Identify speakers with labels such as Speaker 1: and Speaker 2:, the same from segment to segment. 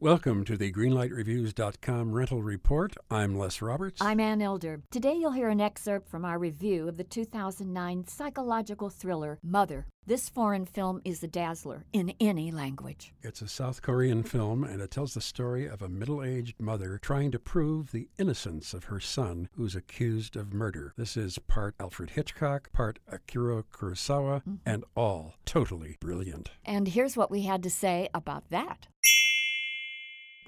Speaker 1: Welcome to the GreenlightReviews.com rental report. I'm Les Roberts.
Speaker 2: I'm Ann Elder. Today you'll hear an excerpt from our review of the 2009 psychological thriller Mother. This foreign film is a dazzler in any language.
Speaker 1: It's a South Korean film, and it tells the story of a middle aged mother trying to prove the innocence of her son, who's accused of murder. This is part Alfred Hitchcock, part Akira Kurosawa, mm-hmm. and all totally brilliant.
Speaker 2: And here's what we had to say about that.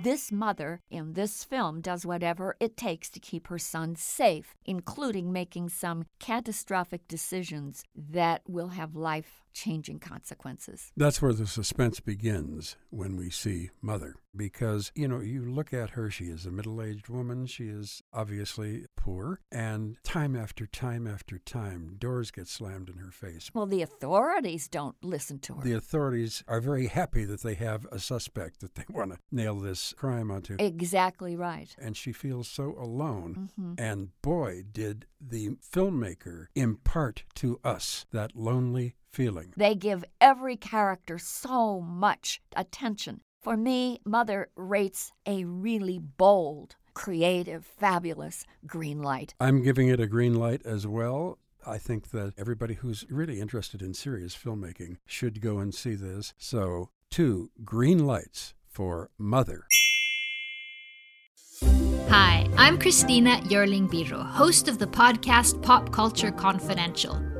Speaker 2: This mother in this film does whatever it takes to keep her son safe, including making some catastrophic decisions that will have life changing consequences.
Speaker 1: That's where the suspense begins when we see Mother. Because, you know, you look at her, she is a middle aged woman. She is obviously poor. And time after time after time, doors get slammed in her face.
Speaker 2: Well, the authorities don't listen to her.
Speaker 1: The authorities are very happy that they have a suspect that they want to nail this crime onto.
Speaker 2: Exactly right.
Speaker 1: And she feels so alone. Mm-hmm. And boy, did the filmmaker impart to us that lonely feeling.
Speaker 2: They give every character so much attention. For me, Mother rates a really bold, creative, fabulous green light.
Speaker 1: I'm giving it a green light as well. I think that everybody who's really interested in serious filmmaking should go and see this. So, two green lights for Mother.
Speaker 3: Hi, I'm Christina Yerling Biro, host of the podcast Pop Culture Confidential.